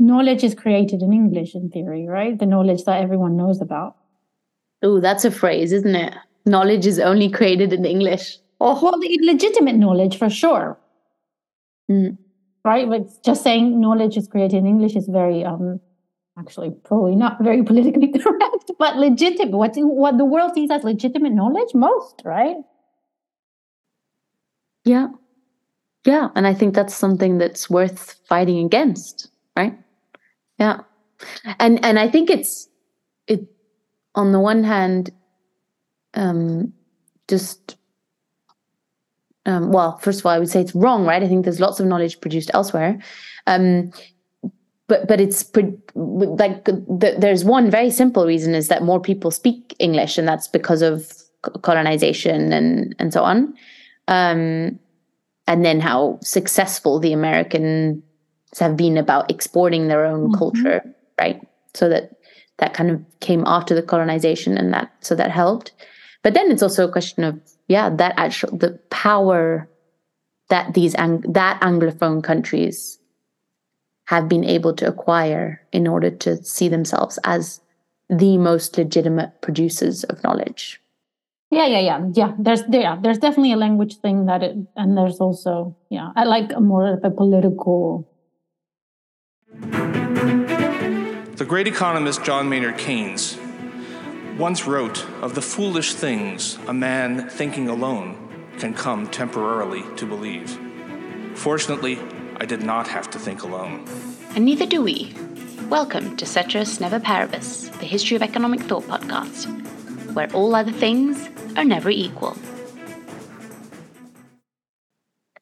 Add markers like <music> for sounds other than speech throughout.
knowledge is created in English in theory, right? The knowledge that everyone knows about. Oh, that's a phrase, isn't it? Knowledge is only created in English. Oh, well, legitimate knowledge for sure. Mm. Right? But just saying knowledge is created in English is very um actually probably not very politically <laughs> correct, but legitimate. What what the world sees as legitimate knowledge most, right? Yeah. Yeah. And I think that's something that's worth fighting against, right? Yeah. And and I think it's it on the one hand, um just um, well, first of all, I would say it's wrong, right? I think there's lots of knowledge produced elsewhere. Um, but but it's pre- like the, there's one very simple reason is that more people speak English, and that's because of colonization and and so on. Um, and then how successful the Americans have been about exporting their own mm-hmm. culture, right? So that that kind of came after the colonization, and that so that helped. But then it's also a question of yeah, that actual the power that these ang- that anglophone countries have been able to acquire in order to see themselves as the most legitimate producers of knowledge. Yeah, yeah, yeah, yeah. There's there, yeah, there's definitely a language thing that it, and there's also yeah, I like a more of a political. The great economist John Maynard Keynes once wrote of the foolish things a man thinking alone can come temporarily to believe. Fortunately, I did not have to think alone. And neither do we. Welcome to Ceteris Never Paribus, the History of Economic Thought podcast, where all other things are never equal.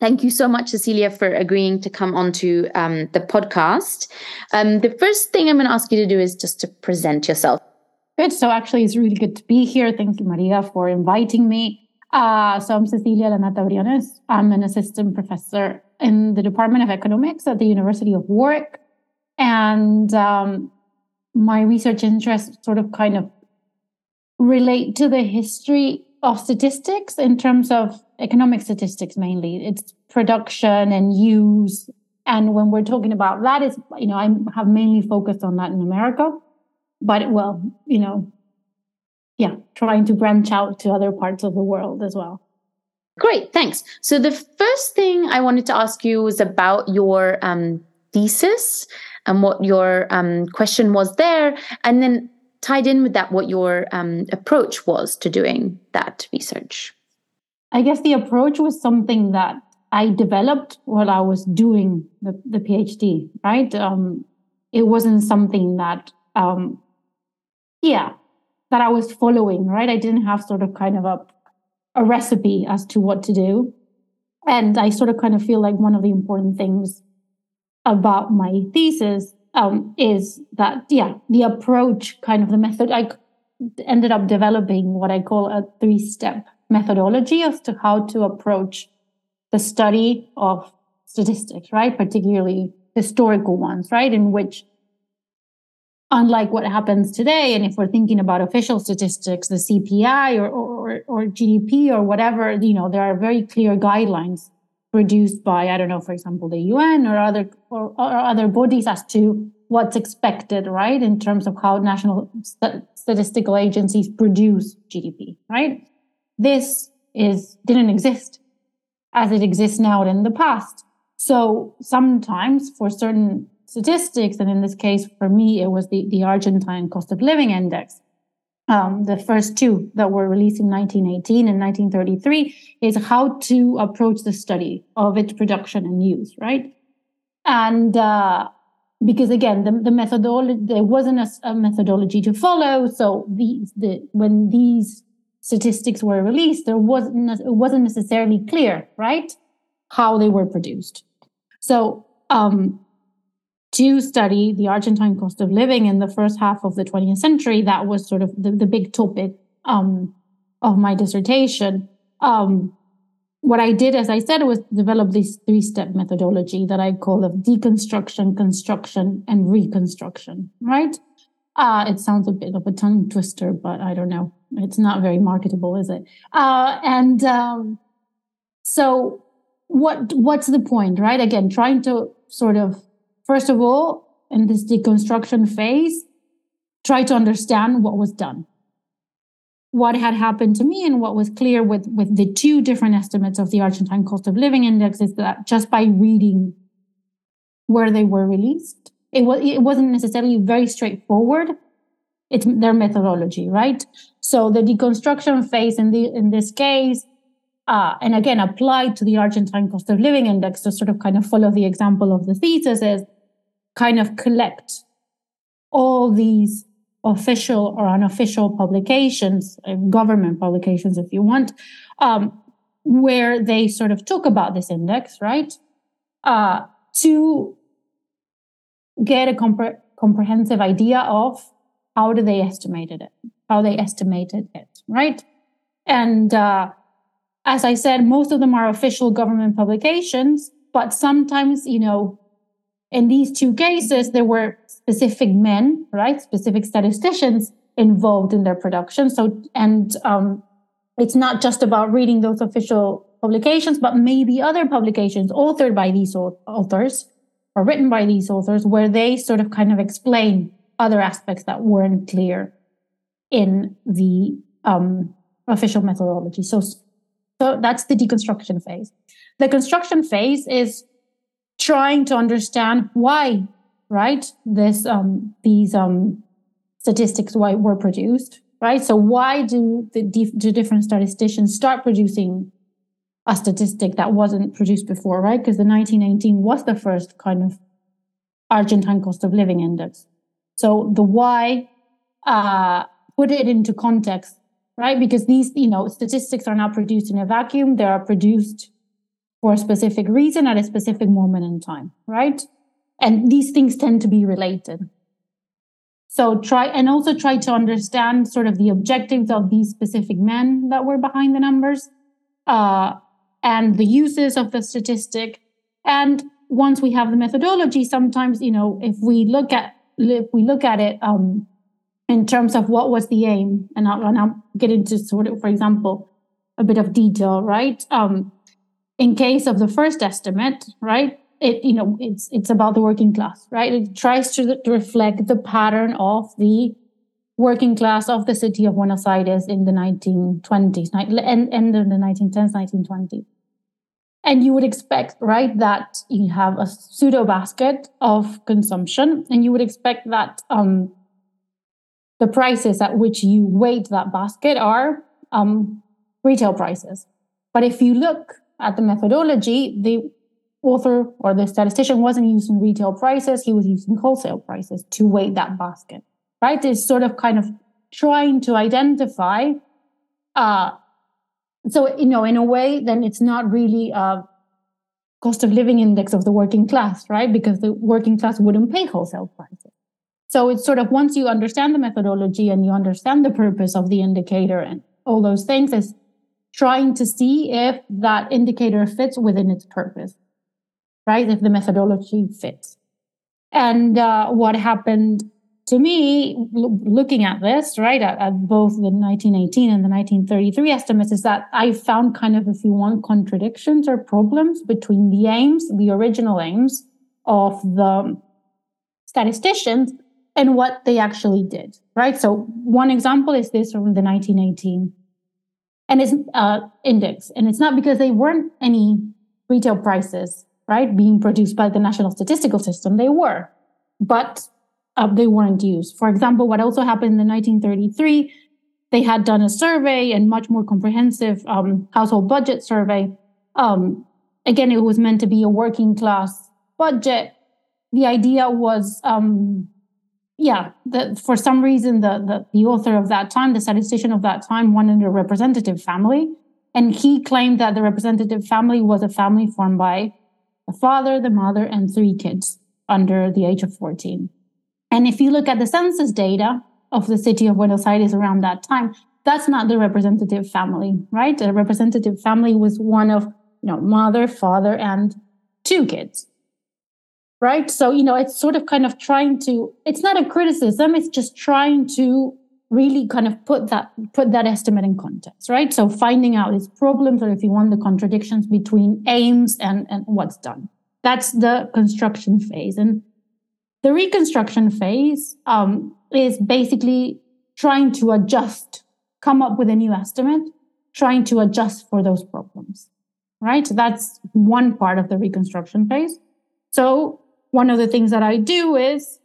Thank you so much, Cecilia, for agreeing to come onto um, the podcast. Um, the first thing I'm going to ask you to do is just to present yourself. Good. So actually, it's really good to be here. Thank you, Maria, for inviting me. Uh, so I'm Cecilia Lanata Briones. I'm an assistant professor in the Department of Economics at the University of Warwick. And um, my research interests sort of kind of relate to the history of statistics in terms of economic statistics mainly. It's production and use. And when we're talking about that is, you know, I have mainly focused on Latin America but well, you know, yeah, trying to branch out to other parts of the world as well. Great, thanks. So the first thing I wanted to ask you was about your um, thesis and what your um, question was there, and then tied in with that, what your um, approach was to doing that research. I guess the approach was something that I developed while I was doing the, the PhD, right? Um, it wasn't something that um, yeah that i was following right i didn't have sort of kind of a a recipe as to what to do and i sort of kind of feel like one of the important things about my thesis um, is that yeah the approach kind of the method i ended up developing what i call a three step methodology as to how to approach the study of statistics right particularly historical ones right in which unlike what happens today. And if we're thinking about official statistics, the CPI or, or, or GDP or whatever, you know, there are very clear guidelines produced by, I don't know, for example, the UN or other, or, or other bodies as to what's expected, right? In terms of how national st- statistical agencies produce GDP, right? This is, didn't exist as it exists now in the past. So sometimes for certain statistics, and in this case, for me, it was the, the Argentine cost of living index. Um, the first two that were released in 1918 and 1933 is how to approach the study of its production and use, right? And uh, because again, the, the methodology there wasn't a, a, methodology to follow, so these the when these statistics were released, there wasn't it wasn't necessarily clear, right, how they were produced. So um, to study the Argentine cost of living in the first half of the 20th century. That was sort of the, the big topic um, of my dissertation. Um, what I did, as I said, was develop this three step methodology that I call of deconstruction, construction, and reconstruction, right? Uh, it sounds a bit of a tongue twister, but I don't know. It's not very marketable, is it? Uh, and um, so, what what's the point, right? Again, trying to sort of first of all, in this deconstruction phase, try to understand what was done. What had happened to me and what was clear with, with the two different estimates of the Argentine cost of living index is that just by reading where they were released, it, was, it wasn't necessarily very straightforward. It's their methodology, right? So the deconstruction phase in the in this case, uh, and again applied to the Argentine cost of living index to sort of kind of follow the example of the thesis is kind of collect all these official or unofficial publications, uh, government publications, if you want, um, where they sort of talk about this index, right? Uh, to get a compre- comprehensive idea of how do they estimated it, how they estimated it, right? And uh, as I said, most of them are official government publications, but sometimes, you know, in these two cases, there were specific men, right, specific statisticians involved in their production. So, and um, it's not just about reading those official publications, but maybe other publications authored by these authors or written by these authors, where they sort of kind of explain other aspects that weren't clear in the um, official methodology. So, so that's the deconstruction phase. The construction phase is trying to understand why, right? This um, these um, statistics why were produced, right? So why do the, the different statisticians start producing a statistic that wasn't produced before, right? Because the 1919 was the first kind of Argentine cost of living index. So the why uh, put it into context, right? Because these, you know, statistics are not produced in a vacuum; they are produced for a specific reason at a specific moment in time, right? And these things tend to be related. So try and also try to understand sort of the objectives of these specific men that were behind the numbers uh, and the uses of the statistic. And once we have the methodology, sometimes you know if we look at if we look at it um, in terms of what was the aim, and I'll, and I'll get into sort of, for example, a bit of detail, right? Um, in case of the first estimate, right? It you know it's it's about the working class, right? It tries to, reflect the pattern of the working class of the city of Buenos Aires in the 1920s, and end of the 1910s, 1920s. And you would expect, right, that you have a pseudo basket of consumption, and you would expect that um, the prices at which you weight that basket are um, retail prices. But if you look at the methodology, the author or the statistician wasn't using retail prices, he was using wholesale prices to weight that basket, right? It's sort of kind of trying to identify. Uh, so, you know, in a way, then it's not really a cost of living index of the working class, right? Because the working class wouldn't pay wholesale prices. So it's sort of once you understand the methodology and you understand the purpose of the indicator and all those things, is trying to see if that indicator fits within its purpose, right? If the methodology fits. And uh, what happened to me, l- looking at this, right, at, at, both the 1918 and the 1933 estimates, is that I found kind of, if you want, contradictions or problems between the aims, the original aims of the statisticians and what they actually did, right? So, one example is this from the 1918 and it's uh, index. And it's not because they weren't any retail prices, right, being produced by the National Statistical System. They were, but uh, they weren't used. For example, what also happened in 1933, they had done a survey and much more comprehensive um, household budget survey. Um, again, it was meant to be a working class budget. The idea was um, yeah, the, for some reason, the, the, the author of that time, the statistician of that time, wanted a representative family, and he claimed that the representative family was a family formed by the father, the mother, and three kids under the age of 14. And if you look at the census data of the city of Buenos Aires around that time, that's not the representative family, right? The representative family was one of, you know, mother, father, and two kids right so you know it's sort of kind of trying to it's not a criticism it's just trying to really kind of put that put that estimate in context right so finding out its problems or if you want the contradictions between aims and and what's done that's the construction phase and the reconstruction phase um, is basically trying to adjust, come up with a new estimate, trying to adjust for those problems, right? That's one part of the reconstruction phase. So one of the things that I do is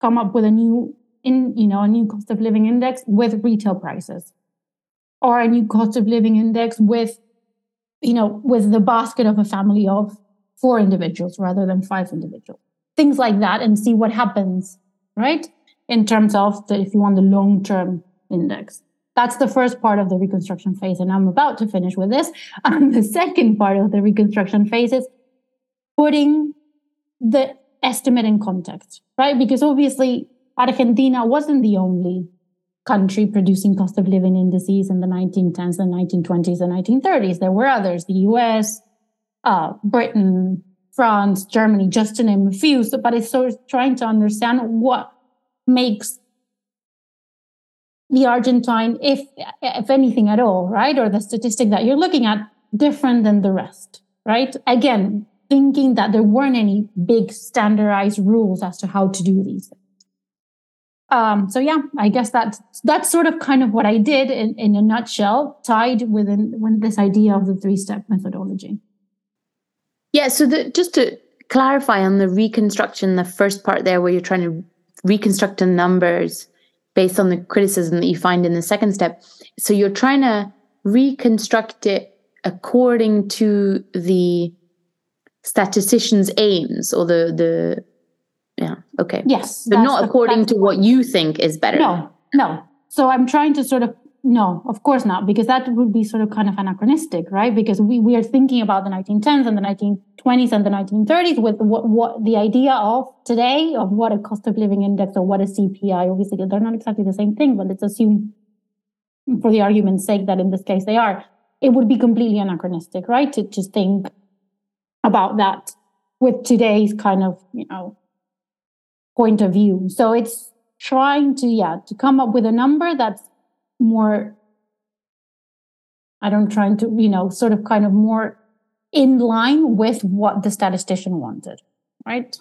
come up with a new in you know a new cost of living index with retail prices or a new cost of living index with you know with the basket of a family of four individuals rather than five individuals. Things like that and see what happens right in terms of the, if you want the long term index. That's the first part of the reconstruction phase and i'm about to finish with this. <laughs> And the second part of the reconstruction phase is putting the estimate in context right because obviously Argentina wasn't the only country producing cost of living indices in the 1910s, the 1920s, and 1930s. There were others, the US, uh, Britain, France, Germany, just to name a few. So, but it's sort of trying to understand what makes the Argentine, if if anything at all, right, or the statistic that you're looking at, different than the rest, right? Again, thinking that there weren't any big standardized rules as to how to do these things. Um, so yeah, I guess that's that's sort of kind of what I did in, in a nutshell, tied within when this idea of the three-step methodology. Yeah, so the, just to clarify on the reconstruction, the first part there where you're trying to reconstruct the numbers based on the criticism that you find in the second step. So you're trying to reconstruct it according to the statistician's aims or the the yeah. Okay. Yes. but not the, according to what you think is better. No, no. So I'm trying to sort of no, of course not, because that would be sort of kind of anachronistic, right? Because we, we are thinking about the 1910s and the 1920s and the 1930s with what, what the idea of today of what a cost of living index or what a CPI. Obviously, they're not exactly the same thing, but let's assume, for the argument's sake, that in this case they are. It would be completely anachronistic, right? To just think about that with today's kind of you know point of view. So it's trying to, yeah, to come up with a number that's more, I don't trying to, you know, sort of kind of more in line with what the statistician wanted, right?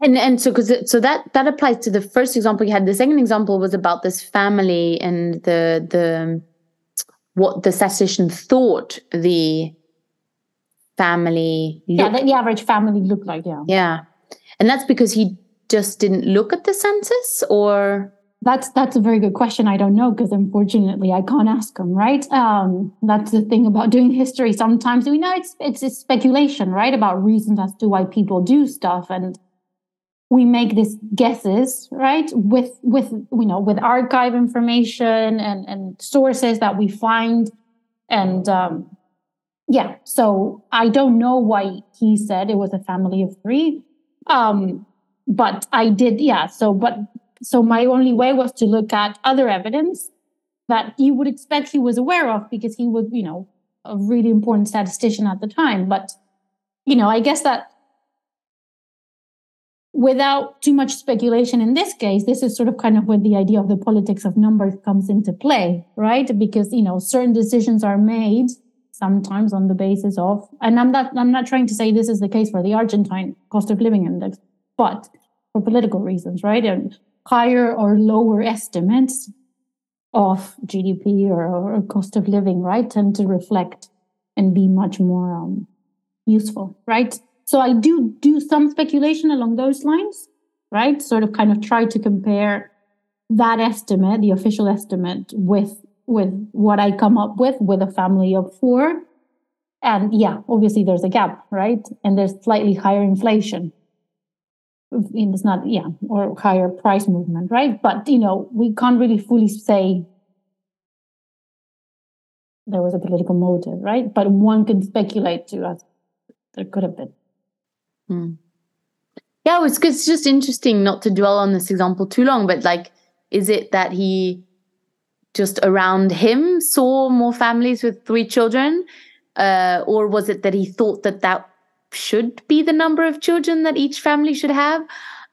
And and so because so that that applies to the first example you had. The second example was about this family and the the what the statistician thought the family yeah the, the average family looked like yeah. Yeah. And that's because he just didn't look at the census or? That's that's a very good question. I don't know because unfortunately i can't ask him right? Um, that's the thing about doing history. Sometimes we know it's it's speculation right about reasons as to why people do stuff and we make these guesses right with with you know with archive information and and sources that we find. And um, yeah so i don't know why he said it was a family of three um, but I did, yeah. So, but so my only way was to look at other evidence that you would expect he was aware of because he was, you know, a really important statistician at the time. But, you know, I guess that without too much speculation in this case, this is sort of kind of where the idea of the politics of numbers comes into play, right? Because, you know, certain decisions are made sometimes on the basis of, and I'm not, I'm not trying to say this is the case for the Argentine cost of living index, but for political reasons, right? And higher or lower estimates of GDP or, or cost of living, right, tend to reflect and be much more um, useful, right? So I do do some speculation along those lines, right? Sort of kind of try to compare that estimate, the official estimate, with with what I come up with with a family of four. And yeah, obviously there's a gap, right? And there's slightly higher inflation. It's not, yeah, or higher price movement, right? But you know, we can't really fully say there was a political motive, right? But one can speculate to us there could have been. Hmm. Yeah, it's, it's just interesting not to dwell on this example too long, but like, is it that he just around him saw more families with three children? Uh, or was it that he thought that that should be the number of children that each family should have?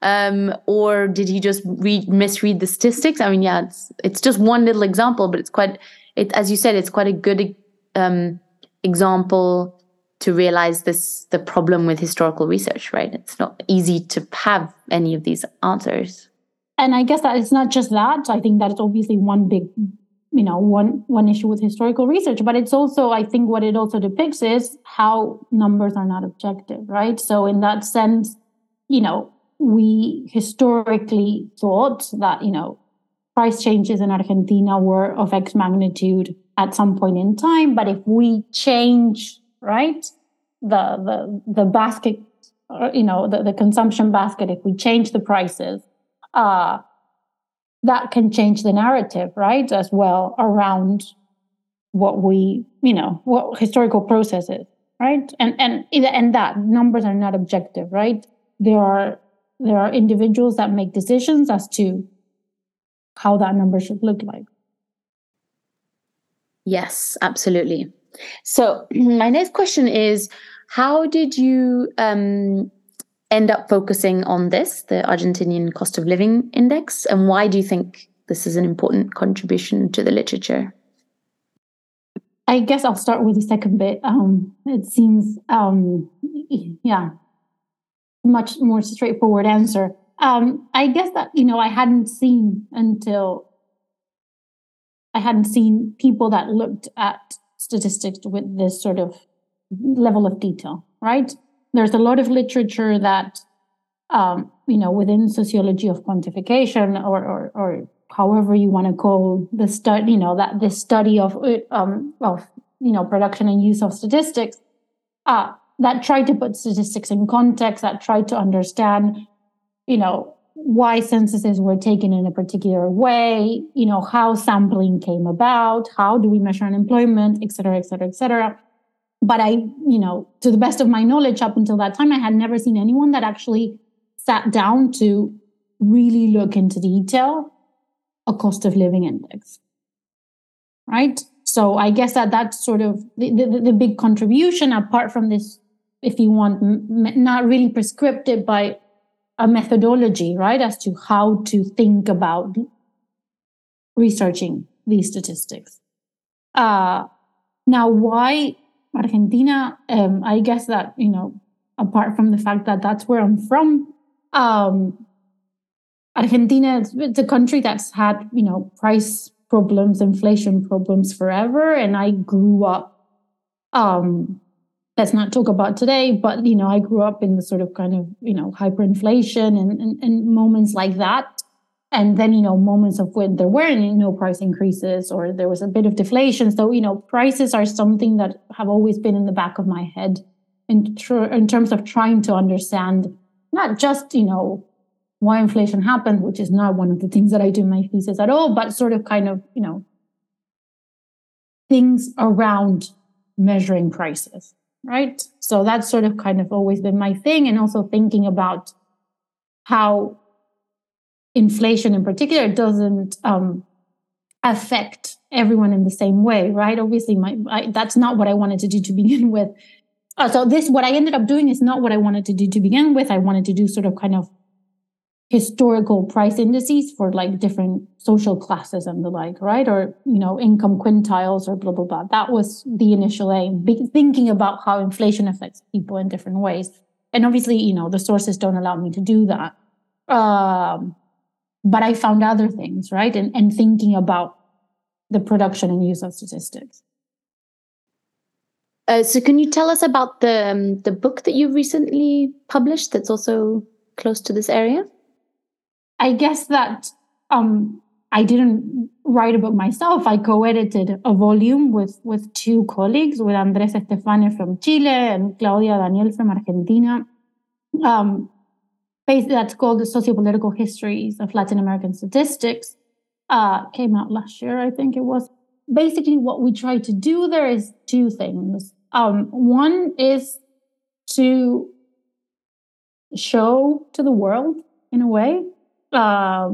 Um, or did he just read misread the statistics? I mean, yeah, it's it's just one little example, but it's quite it as you said, it's quite a good um, example to realize this the problem with historical research, right? It's not easy to have any of these answers. And I guess that it's not just that. I think that it's obviously one big, you know, one one issue with historical research, but it's also, I think, what it also depicts is how numbers are not objective, right? So in that sense, you know, we historically thought that you know price changes in Argentina were of X magnitude at some point in time, but if we change right? The the the basket, uh, you know, the, the consumption basket. If we change the prices, uh, that can change the narrative, right? As well around what we, you know, what historical processes, right? And and and that numbers are not objective, right? There are there are individuals that make decisions as to how that number should look like. Yes, absolutely. So, <clears throat> my next question is How did you um, end up focusing on this, the Argentinian cost of living index, and why do you think this is an important contribution to the literature? I guess I'll start with the second bit. Um, it seems, um, yeah, much more straightforward answer. Um, I guess that you know I hadn't seen until I hadn't seen people that looked at statistics with this sort of level of detail, right? There's a lot of literature that, um, you know, within sociology of quantification or, or, or however you want to call the study, you know, that the study of, um, of, you know, production and use of statistics, uh, that try to put statistics in context, that try to understand, you know, why censuses were taken in a particular way, you know, how sampling came about, how do we measure unemployment, et cetera, et cetera, et cetera. But I, you know, to the best of my knowledge, up until that time, I had never seen anyone that actually sat down to really look into detail a cost of living index. Right? So I guess that that's sort of the, the, the big contribution, apart from this, if you want, m- not really prescriptive by a methodology, right, as to how to think about researching these statistics. Uh, now, why Argentina? Um, I guess that, you know, apart from the fact that that's where I'm from, um, Argentina, it's a country that's had, you know, price problems, inflation problems forever. And I grew up um, let's not talk about today, but you know, I grew up in the sort of kind of, you know, hyperinflation and, and, and moments like that. And then, you know, moments of when there weren't, you know, price increases or there was a bit of deflation. So, you know, prices are something that have always been in the back of my head in, tr- in terms of trying to understand not just, you know, why inflation happened, which is not one of the things that I do in my thesis at all, but sort of kind of, you know, things around measuring prices right? So that's sort of kind of always been my thing. And also thinking about how inflation in particular doesn't um, affect everyone in the same way, right? Obviously, my I, that's not what I wanted to do to begin <laughs> with. Uh, so this, what I ended up doing is not what I wanted to do to begin with. I wanted to do sort of kind of historical price indices for like different social classes and the like, right? Or, you know, income quintiles or blah, blah, blah. That was the initial aim, Be- thinking about how inflation affects people in different ways. And obviously, you know, the sources don't allow me to do that. Um, but I found other things, right? And, and thinking about the production and use of statistics. Uh, so, can you tell us about the um, the book that you recently published? That's also close to this area. I guess that um, I didn't write a book myself. I co-edited a volume with with two colleagues, with Andres Estefane from Chile and Claudia Daniel from Argentina. Um, that's called the Sociopolitical Histories of Latin American Statistics. Uh, came out last year, I think it was. Basically, what we try to do there is two things. Um, one is to show to the world, in a way, uh,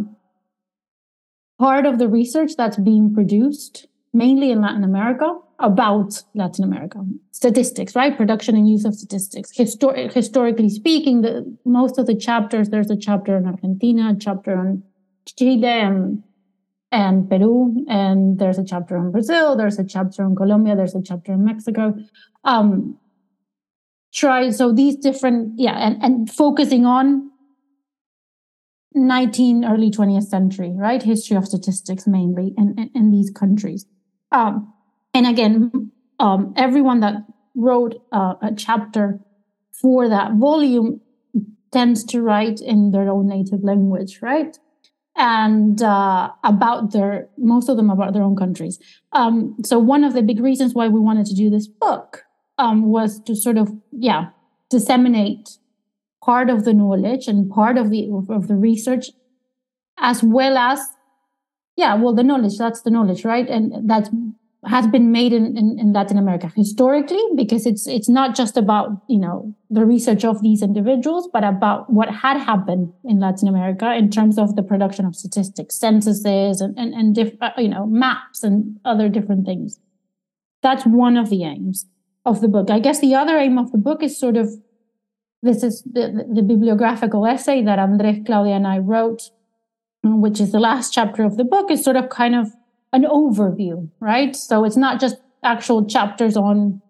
part of the research that's being produced mainly in Latin America about Latin America statistics, right? Production and use of statistics. Histor- historically speaking, the, most of the chapters, there's a chapter on Argentina, a chapter on Chile and, and Peru, and there's a chapter on Brazil, there's a chapter on Colombia, there's a chapter in Mexico. Um, try so these different yeah and, and focusing on 19 early 20th century right history of statistics mainly in, in, in these countries um, and again um, everyone that wrote uh, a chapter for that volume tends to write in their own native language right? And uh, about their most of them about their own countries. Um, so one of the big reasons why we wanted to do this book um, was to sort of yeah disseminate part of the knowledge and part of the of the research as well as yeah well the knowledge that's the knowledge right? And that's has been made in, in, in, Latin America historically because it's it's not just about you know the research of these individuals, but about what had happened in Latin America in terms of the production of statistics, censuses, and and, and diff, uh, you know maps and other different things. That's one of the aims of the book. I guess the other aim of the book is sort of this is the, the bibliographical essay that Andres, Claudia, and I wrote, which is the last chapter of the book, is sort of kind of an overview, right? So it's not just actual chapters on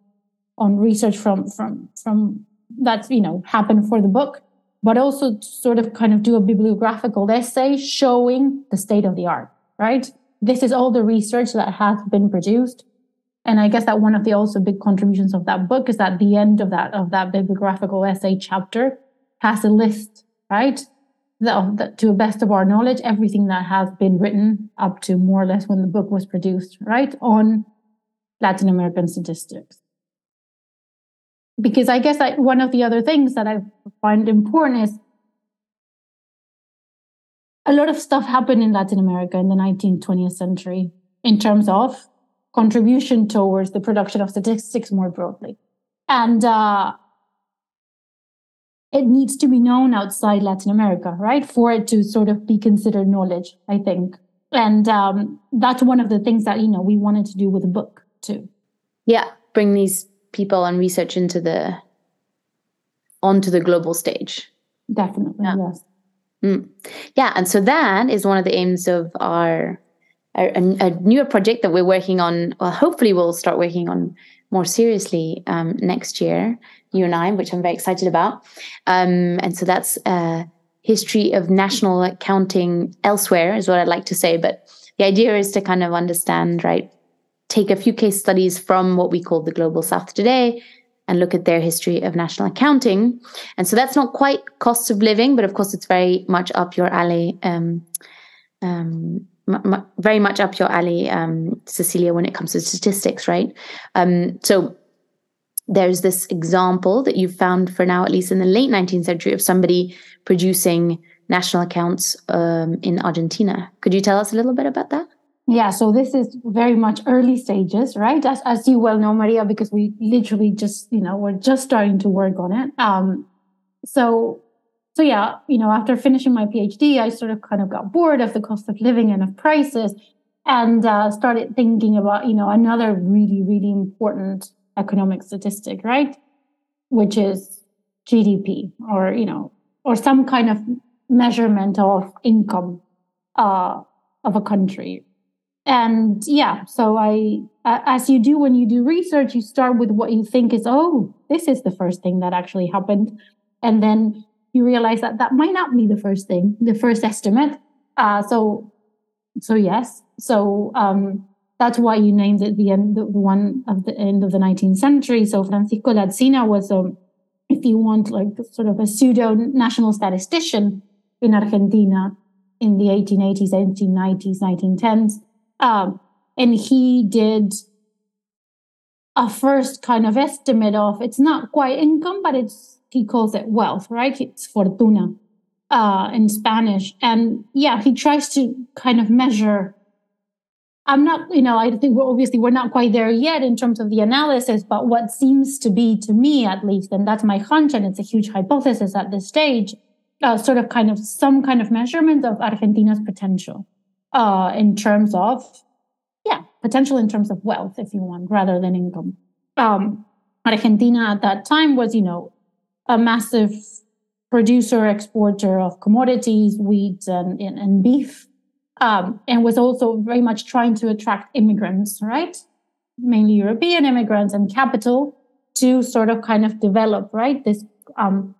on research from from from that's you know happened for the book, but also sort of kind of do a bibliographical essay showing the state of the art, right? This is all the research that has been produced. And I guess that one of the also big contributions of that book is that the end of that of that bibliographical essay chapter has a list, right? The, to the best of our knowledge, everything that has been written up to more or less when the book was produced, right, on Latin American statistics. Because I guess I, one of the other things that I find important is a lot of stuff happened in Latin America in the 19th, 20th century in terms of contribution towards the production of statistics more broadly. And uh, it needs to be known outside Latin America, right? For it to sort of be considered knowledge, I think. And um, that's one of the things that, you know, we wanted to do with the book too. Yeah, bring these people and research into the, onto the global stage. Definitely, yeah. yes. Mm. Yeah, and so that is one of the aims of our, our a, a newer project that we're working on. Well, hopefully, we'll start working on more seriously um, next year, you and I, which I'm very excited about. Um, and so that's a history of national accounting elsewhere, is what I'd like to say. But the idea is to kind of understand, right? Take a few case studies from what we call the global south today and look at their history of national accounting. And so that's not quite cost of living, but of course, it's very much up your alley. Um, um, m- very much up your alley, um, Cecilia, when it comes to statistics, right? Um, so there's this example that you've found for now, at least in the late 19th century, of somebody producing national accounts um, in Argentina. Could you tell us a little bit about that? Yeah, so this is very much early stages, right? As, as you well know, Maria, because we literally just, you know, we're just starting to work on it. Um, so so yeah, you know, after finishing my PhD, I sort of kind of got bored of the cost of living and of prices, and uh, started thinking about you know another really really important economic statistic, right? Which is GDP, or you know, or some kind of measurement of income uh, of a country. And yeah, so I, as you do when you do research, you start with what you think is, oh, this is the first thing that actually happened. And then you realize that that might not be the first thing, the first estimate. Uh, so, so yes, so um, that's why you named it the end, the one of the end of the 19th century. So Francisco Latzina was, um, if you want, like sort of a pseudo national statistician in Argentina in the 1880s, 1890s, 1910s, um, and he did a first kind of estimate of it's not quite income, but it's he calls it wealth, right? It's fortuna uh, in Spanish. And yeah, he tries to kind of measure. I'm not, you know, I think we're obviously we're not quite there yet in terms of the analysis, but what seems to be to me at least, and that's my hunch, and it's a huge hypothesis at this stage, uh, sort of kind of some kind of measurement of Argentina's potential uh, in terms of, yeah, potential in terms of wealth, if you want, rather than income. Um, Argentina at that time was, you know, a massive producer exporter of commodities, wheat and, and, and beef, um, and was also very much trying to attract immigrants, right? Mainly European immigrants and capital to sort of kind of develop, right, this um,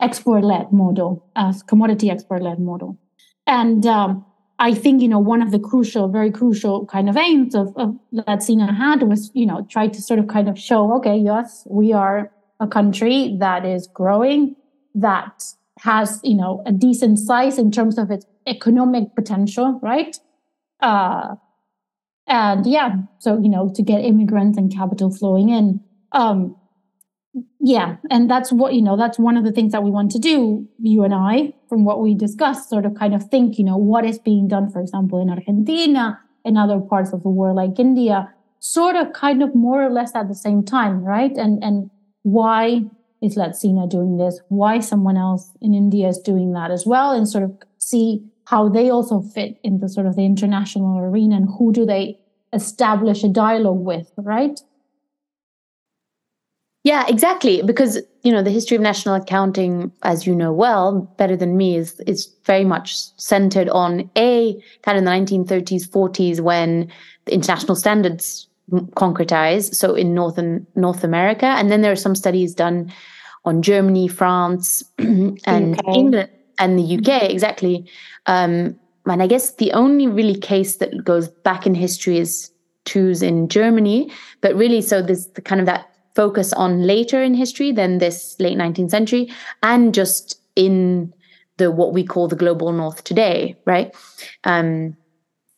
export led model as commodity export led model. And um, I think, you know, one of the crucial, very crucial kind of aims of, of Latzina had was, you know, try to sort of kind of show, okay, yes, we are a country that is growing, that has, you know, a decent size in terms of its economic potential, right? Uh, and yeah, so, you know, to get immigrants and capital flowing in. Um, yeah, and that's what, you know, that's one of the things that we want to do, you and I, from what we discussed, sort of kind of think, you know, what is being done, for example, in Argentina, in other parts of the world like India, sort of kind of more or less at the same time, right? And and why is Latzina doing this? Why someone else in India is doing that as well, and sort of see how they also fit into sort of the international arena and who do they establish a dialogue with, right? Yeah, exactly. Because you know the history of national accounting, as you know well, better than me, is is very much centered on a kind of the 1930s, 40s when the international standards concretized. So in northern North America, and then there are some studies done on Germany, France, <clears throat> and UK. England and the UK. Exactly. Um, and I guess the only really case that goes back in history is Tooze in Germany. But really, so there's the kind of that focus on later in history than this late 19th century, and just in the what we call the global north today, right? Um,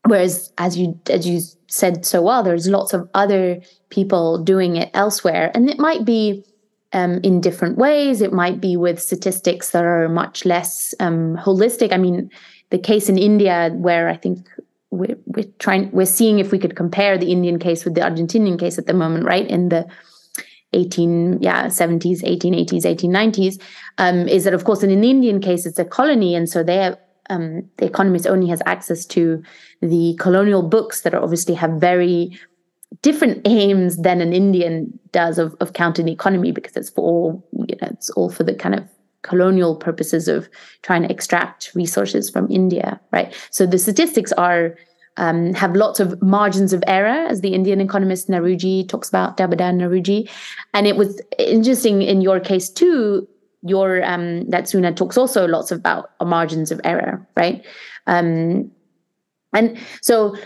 whereas as you as you said so well there's lots of other people doing it elsewhere. And it might be um, in different ways. It might be with statistics that are much less um, holistic. I mean the case in india where i think we're, we're trying we're seeing if we could compare the indian case with the argentinian case at the moment right? In the 18 yeah 70s 1880s 1890s um, is that of course in an indian case it's a colony. And so they have um, the economist only has access to the colonial books that obviously have very different aims than an Indian does of, of counting the economy because it's for all, you know, it's all for the kind of colonial purposes of trying to extract resources from India, right? So the statistics are um, have lots of margins of error, as the Indian economist Naoroji talks about, Dadabhai Naoroji. And it was interesting in your case too, your um, Latzina talks also lots about margins of error, right? Um, and so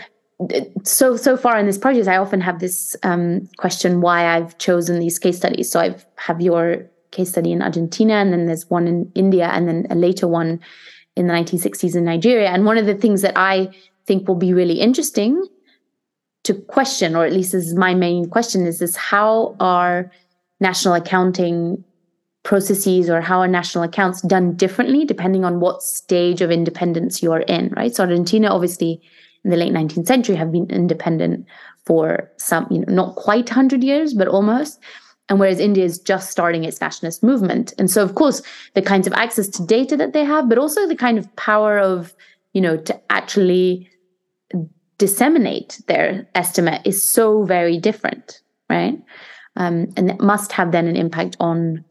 so so far in this project i often have this um, question why i've chosen these case studies so i have your case study in argentina and then there's one in india and then a later one in the 1960s in nigeria and one of the things that i think will be really interesting to question or at least is my main question is this how are national accounting processes or how are national accounts done differently depending on what stage of independence you're in, right? So Argentina, obviously, in the late 19th century, have been independent for some, you know, not quite 100 years, but almost. And whereas India is just starting its nationalist movement. And so, of course, the kinds of access to data that they have, but also the kind of power of, you know, to actually disseminate their estimate is so very different, right? Um, and it must have then an impact on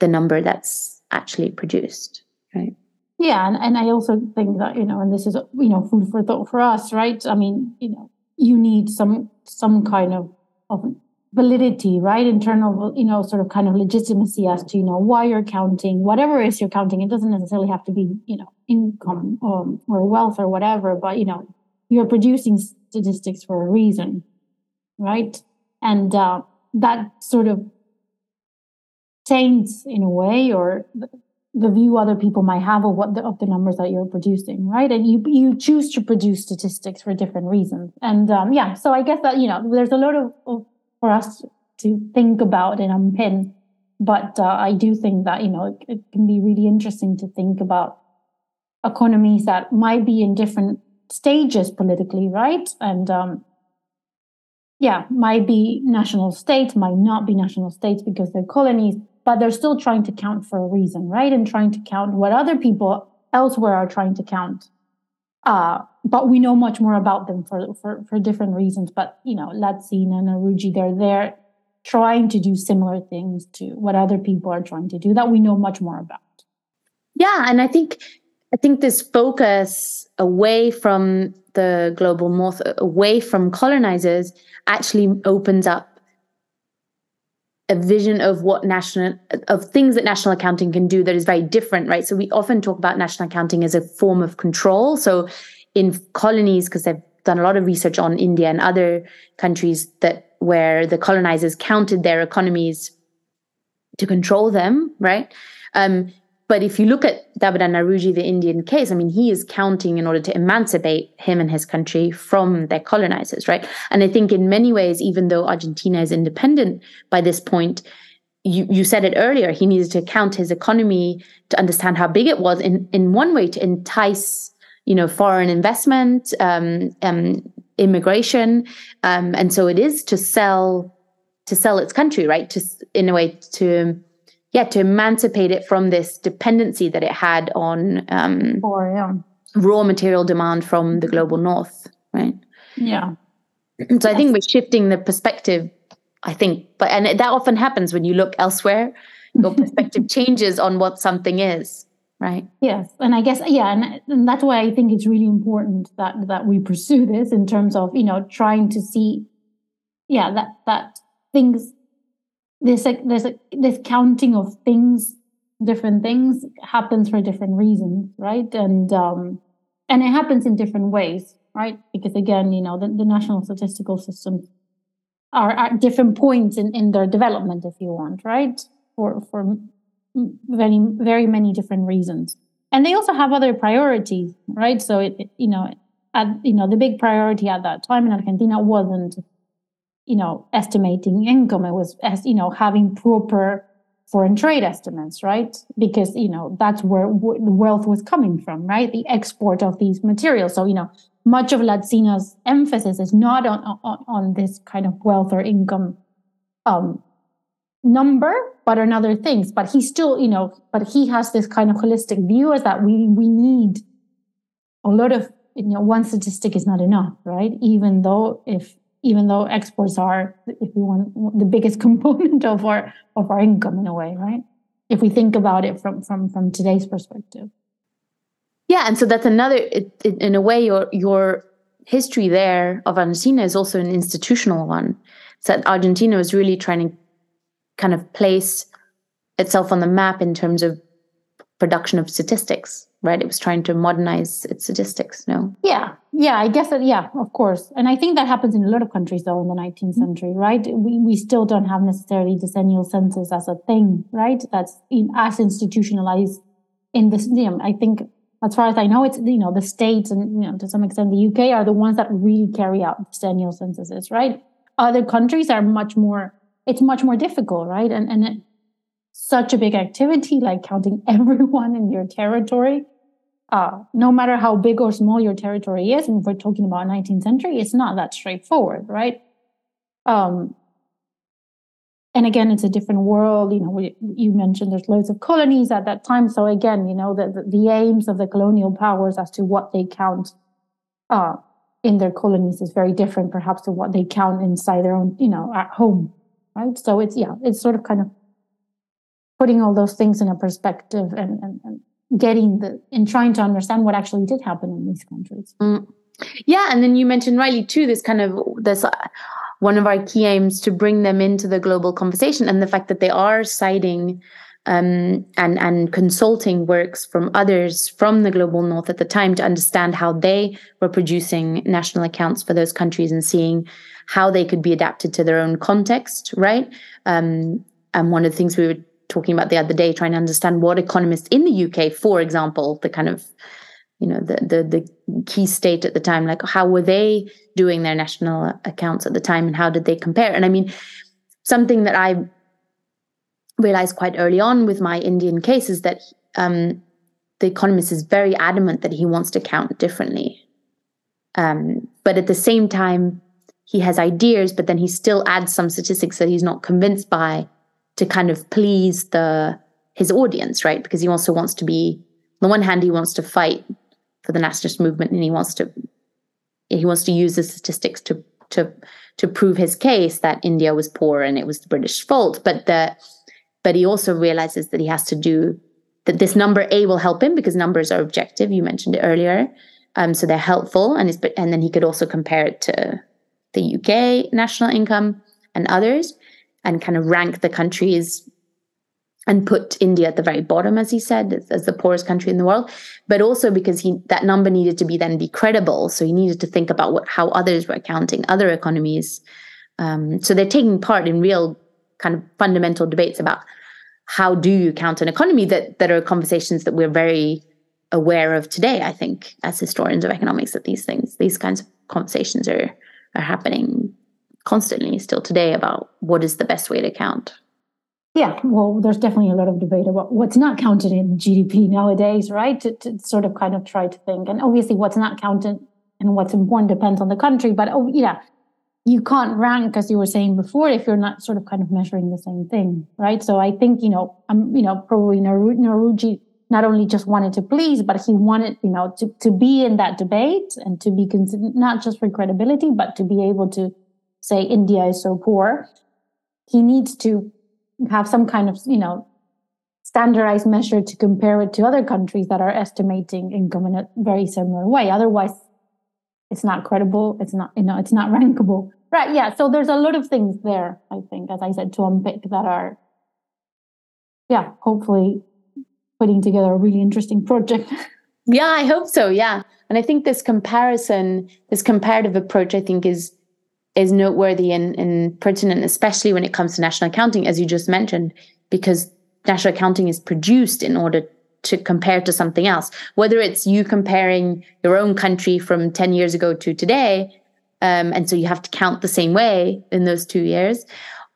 the number that's actually produced. Right. Yeah and, and i also think that you know and this is you know food for thought for us right? I mean you know you need some some kind of of validity right? Internal you know sort of kind of legitimacy as to you know why you're counting whatever is you're counting. It doesn't necessarily have to be you know income um, or wealth or whatever but you know you're producing statistics for a reason right? And uh, that sort of taints in a way or the view other people might have of what the, of the numbers that you're producing right? And you you choose to produce statistics for different reasons. And um, yeah so i guess that you know there's a lot of, of for us to think about and unpin. But uh, i do think that you know it, it, can be really interesting to think about economies that might be in different stages politically right? And um, yeah might be national states might not be national states because they're colonies but they're still trying to count for a reason, right? And trying to count what other people elsewhere are trying to count. Uh, but we know much more about them for, for, for different reasons. But, you know, Latzina and Aruji, they're there trying to do similar things to what other people are trying to do that we know much more about. Yeah. And I think, I think this focus away from the global north, away from colonizers, actually opens up a vision of what national of things that national accounting can do that is very different right? So we often talk about national accounting as a form of control. So in colonies because they've done a lot of research on india and other countries that where the colonizers counted their economies to control them right? Um, but if you look at Dadabhai Naoroji, the Indian case, I mean, he is counting in order to emancipate him and his country from their colonizers, right? And I think in many ways, even though Argentina is independent by this point, you, you said it earlier, he needed to count his economy to understand how big it was in, in one way to entice, you know, foreign investment, um, um, immigration. Um, and so it is to sell to sell its country, right? To in a way to yeah to emancipate it from this dependency that it had on um, or yeah. raw material demand from the global north right? Yeah. And so i think we're shifting the perspective i think but and that often happens when you look elsewhere your perspective <laughs> changes on what something is right? Yes and i guess yeah and, and that's why i think it's really important that that we pursue this in terms of you know trying to see yeah that that things this like there's a this counting of things different things happens for different reasons right? And um and it happens in different ways right? Because again you know the, the national statistical systems are at different points in, in their development if you want right? For for very very many different reasons. And they also have other priorities right? So it, it you know at you know the big priority at that time in argentina wasn't you know, estimating income. It was as you know having proper foreign trade estimates, right? Because you know that's where the wealth was coming from, right? The export of these materials. So you know, much of Latzina's emphasis is not on on, on this kind of wealth or income um, number, but on other things. But he still, you know, but he has this kind of holistic view as that we we need a lot of you know one statistic is not enough, right? Even though if even though exports are, if you want, the biggest <laughs> component of our of our income in a way, right? If we think about it from from from today's perspective. Yeah, and so that's another. It, it, in a way, your your history there of Argentina is also an institutional one. So that Argentina was really trying to kind of place itself on the map in terms of production of statistics right? It was trying to modernize its statistics, no? Yeah, yeah, I guess that, yeah, of course. And I think that happens in a lot of countries, though, in the 19th mm-hmm. century, right? We, we still don't have necessarily decennial census as a thing, right? That's in, as institutionalized in this, you know, I think as far as I know, it's, you know, the states and, you know, to some extent the UK are the ones that really carry out decennial censuses, right? Other countries are much more, it's much more difficult, right? And, and it, such a big activity, like counting <laughs> everyone in your territory, uh, no matter how big or small your territory is, and we're talking about 19th century, it's not that straightforward, right? Um, and again, it's a different world. You know, we, you mentioned there's loads of colonies at that time. So again, you know, the, the, the aims of the colonial powers as to what they count uh, in their colonies is very different, perhaps, to what they count inside their own, you know, at home, right? So it's yeah, it's sort of kind of putting all those things in a perspective and, and, and getting the and trying to understand what actually did happen in these countries. Mm. Yeah, and then you mentioned Riley too. This kind of this uh, one of our key aims to bring them into the global conversation, and the fact that they are citing um, and and consulting works from others from the global north at the time to understand how they were producing national accounts for those countries and seeing how they could be adapted to their own context, right? Um, and one of the things we were talking about the other day, trying to understand what economists in the UK, for example, the kind of you know the the the key state at the time, like how were they doing their national accounts at the time, and how did they compare? And I mean, something that I realized quite early on with my Indian case is that um, the economist is very adamant that he wants to count differently, um, but at the same time. He has ideas, but then he still adds some statistics that he's not convinced by to kind of please the his audience, right? Because he also wants to be on the one hand, he wants to fight for the nationalist movement and he wants to he wants to use the statistics to to to prove his case that India was poor and it was the British fault. But the but he also realizes that he has to do that this number A will help him because numbers are objective. You mentioned it earlier. Um, so they're helpful and it's, and then he could also compare it to the UK national income and others. And kind of rank the countries and put India at the very bottom, as he said, as the poorest country in the world, but also because he that number needed to be then be credible. So he needed to think about what how others were accounting, other economies. Um, so they're taking part in real kind of fundamental debates about how do you count an economy that that are conversations that we're very aware of today, I think, as historians of economics, that these things, these kinds of conversations are are happening constantly still today about what is the best way to count. Yeah, well, there's definitely a lot of debate about what's not counted in GDP nowadays, right? To, to sort of kind of try to think. And obviously, what's not counted and what's important depends on the country. But oh, yeah, you can't rank, as you were saying before, if you're not sort of kind of measuring the same thing, right? So I think, you know, I'm, you know, probably Naoroji not only just wanted to please, but he wanted, you know, to, to be in that debate and to be considered not just for credibility, but to be able to say India is so poor. He needs to have some kind of, you know, standardized measure to compare it to other countries that are estimating income in a very similar way. Otherwise, it's not credible. It's not, you know, it's not <laughs> rankable. Right. Yeah. So there's a lot of things there, I think, as I said, to unpick that are, yeah, hopefully putting together a really interesting project. <laughs> yeah, I hope so. Yeah. And I think this comparison, this comparative approach, I think is is noteworthy and, and pertinent, especially when it comes to national accounting, as you just mentioned, because national accounting is produced in order to compare to something else. Whether it's you comparing your own country from 10 years ago to today, um, and so you have to count the same way in those two years,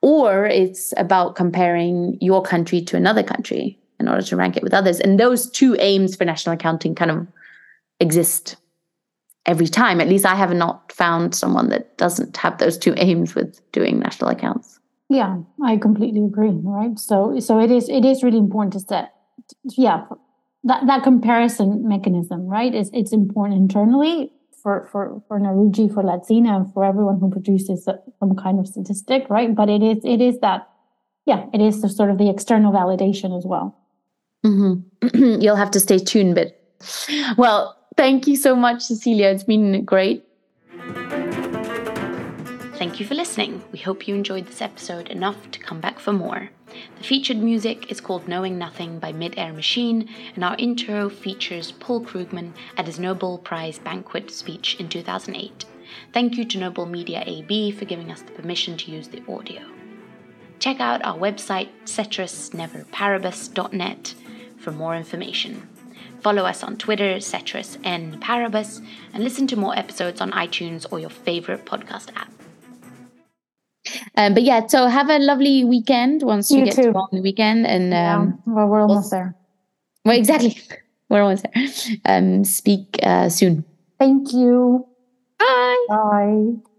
or it's about comparing your country to another country in order to rank it with others. And those two aims for national accounting kind of exist every time. At least I have not found someone that doesn't have those two aims with doing national accounts. Yeah, I completely agree. Right. So so it is it is really important to set yeah that that comparison mechanism, right? Is it's important internally for for for Naoroji, for Latzina, for everyone who produces some kind of statistic, right? But it is it is that yeah, it is the sort of the external validation as well. Mm-hmm. <clears throat> You'll have to stay tuned, but well, Thank you so much, Cecilia. It's been great. Thank you for listening. We hope you enjoyed this episode enough to come back for more. The featured music is called Knowing Nothing by Mid-Air Machine, and our intro features Paul Krugman at his Nobel Prize banquet speech in 2008. Thank you to Nobel Media AB for giving us the permission to use the audio. Check out our website, ceterisneverparibus.net, for more information. Follow us on Twitter, Ceteris N Paribus, and listen to more episodes on iTunes or your favorite podcast app. Um, but yeah, so have a lovely weekend once you, you get too. to the weekend. And yeah, um, well, we're almost we'll, there. Well, exactly. <laughs> we're almost there. Um, speak uh, soon. Thank you. Bye. Bye.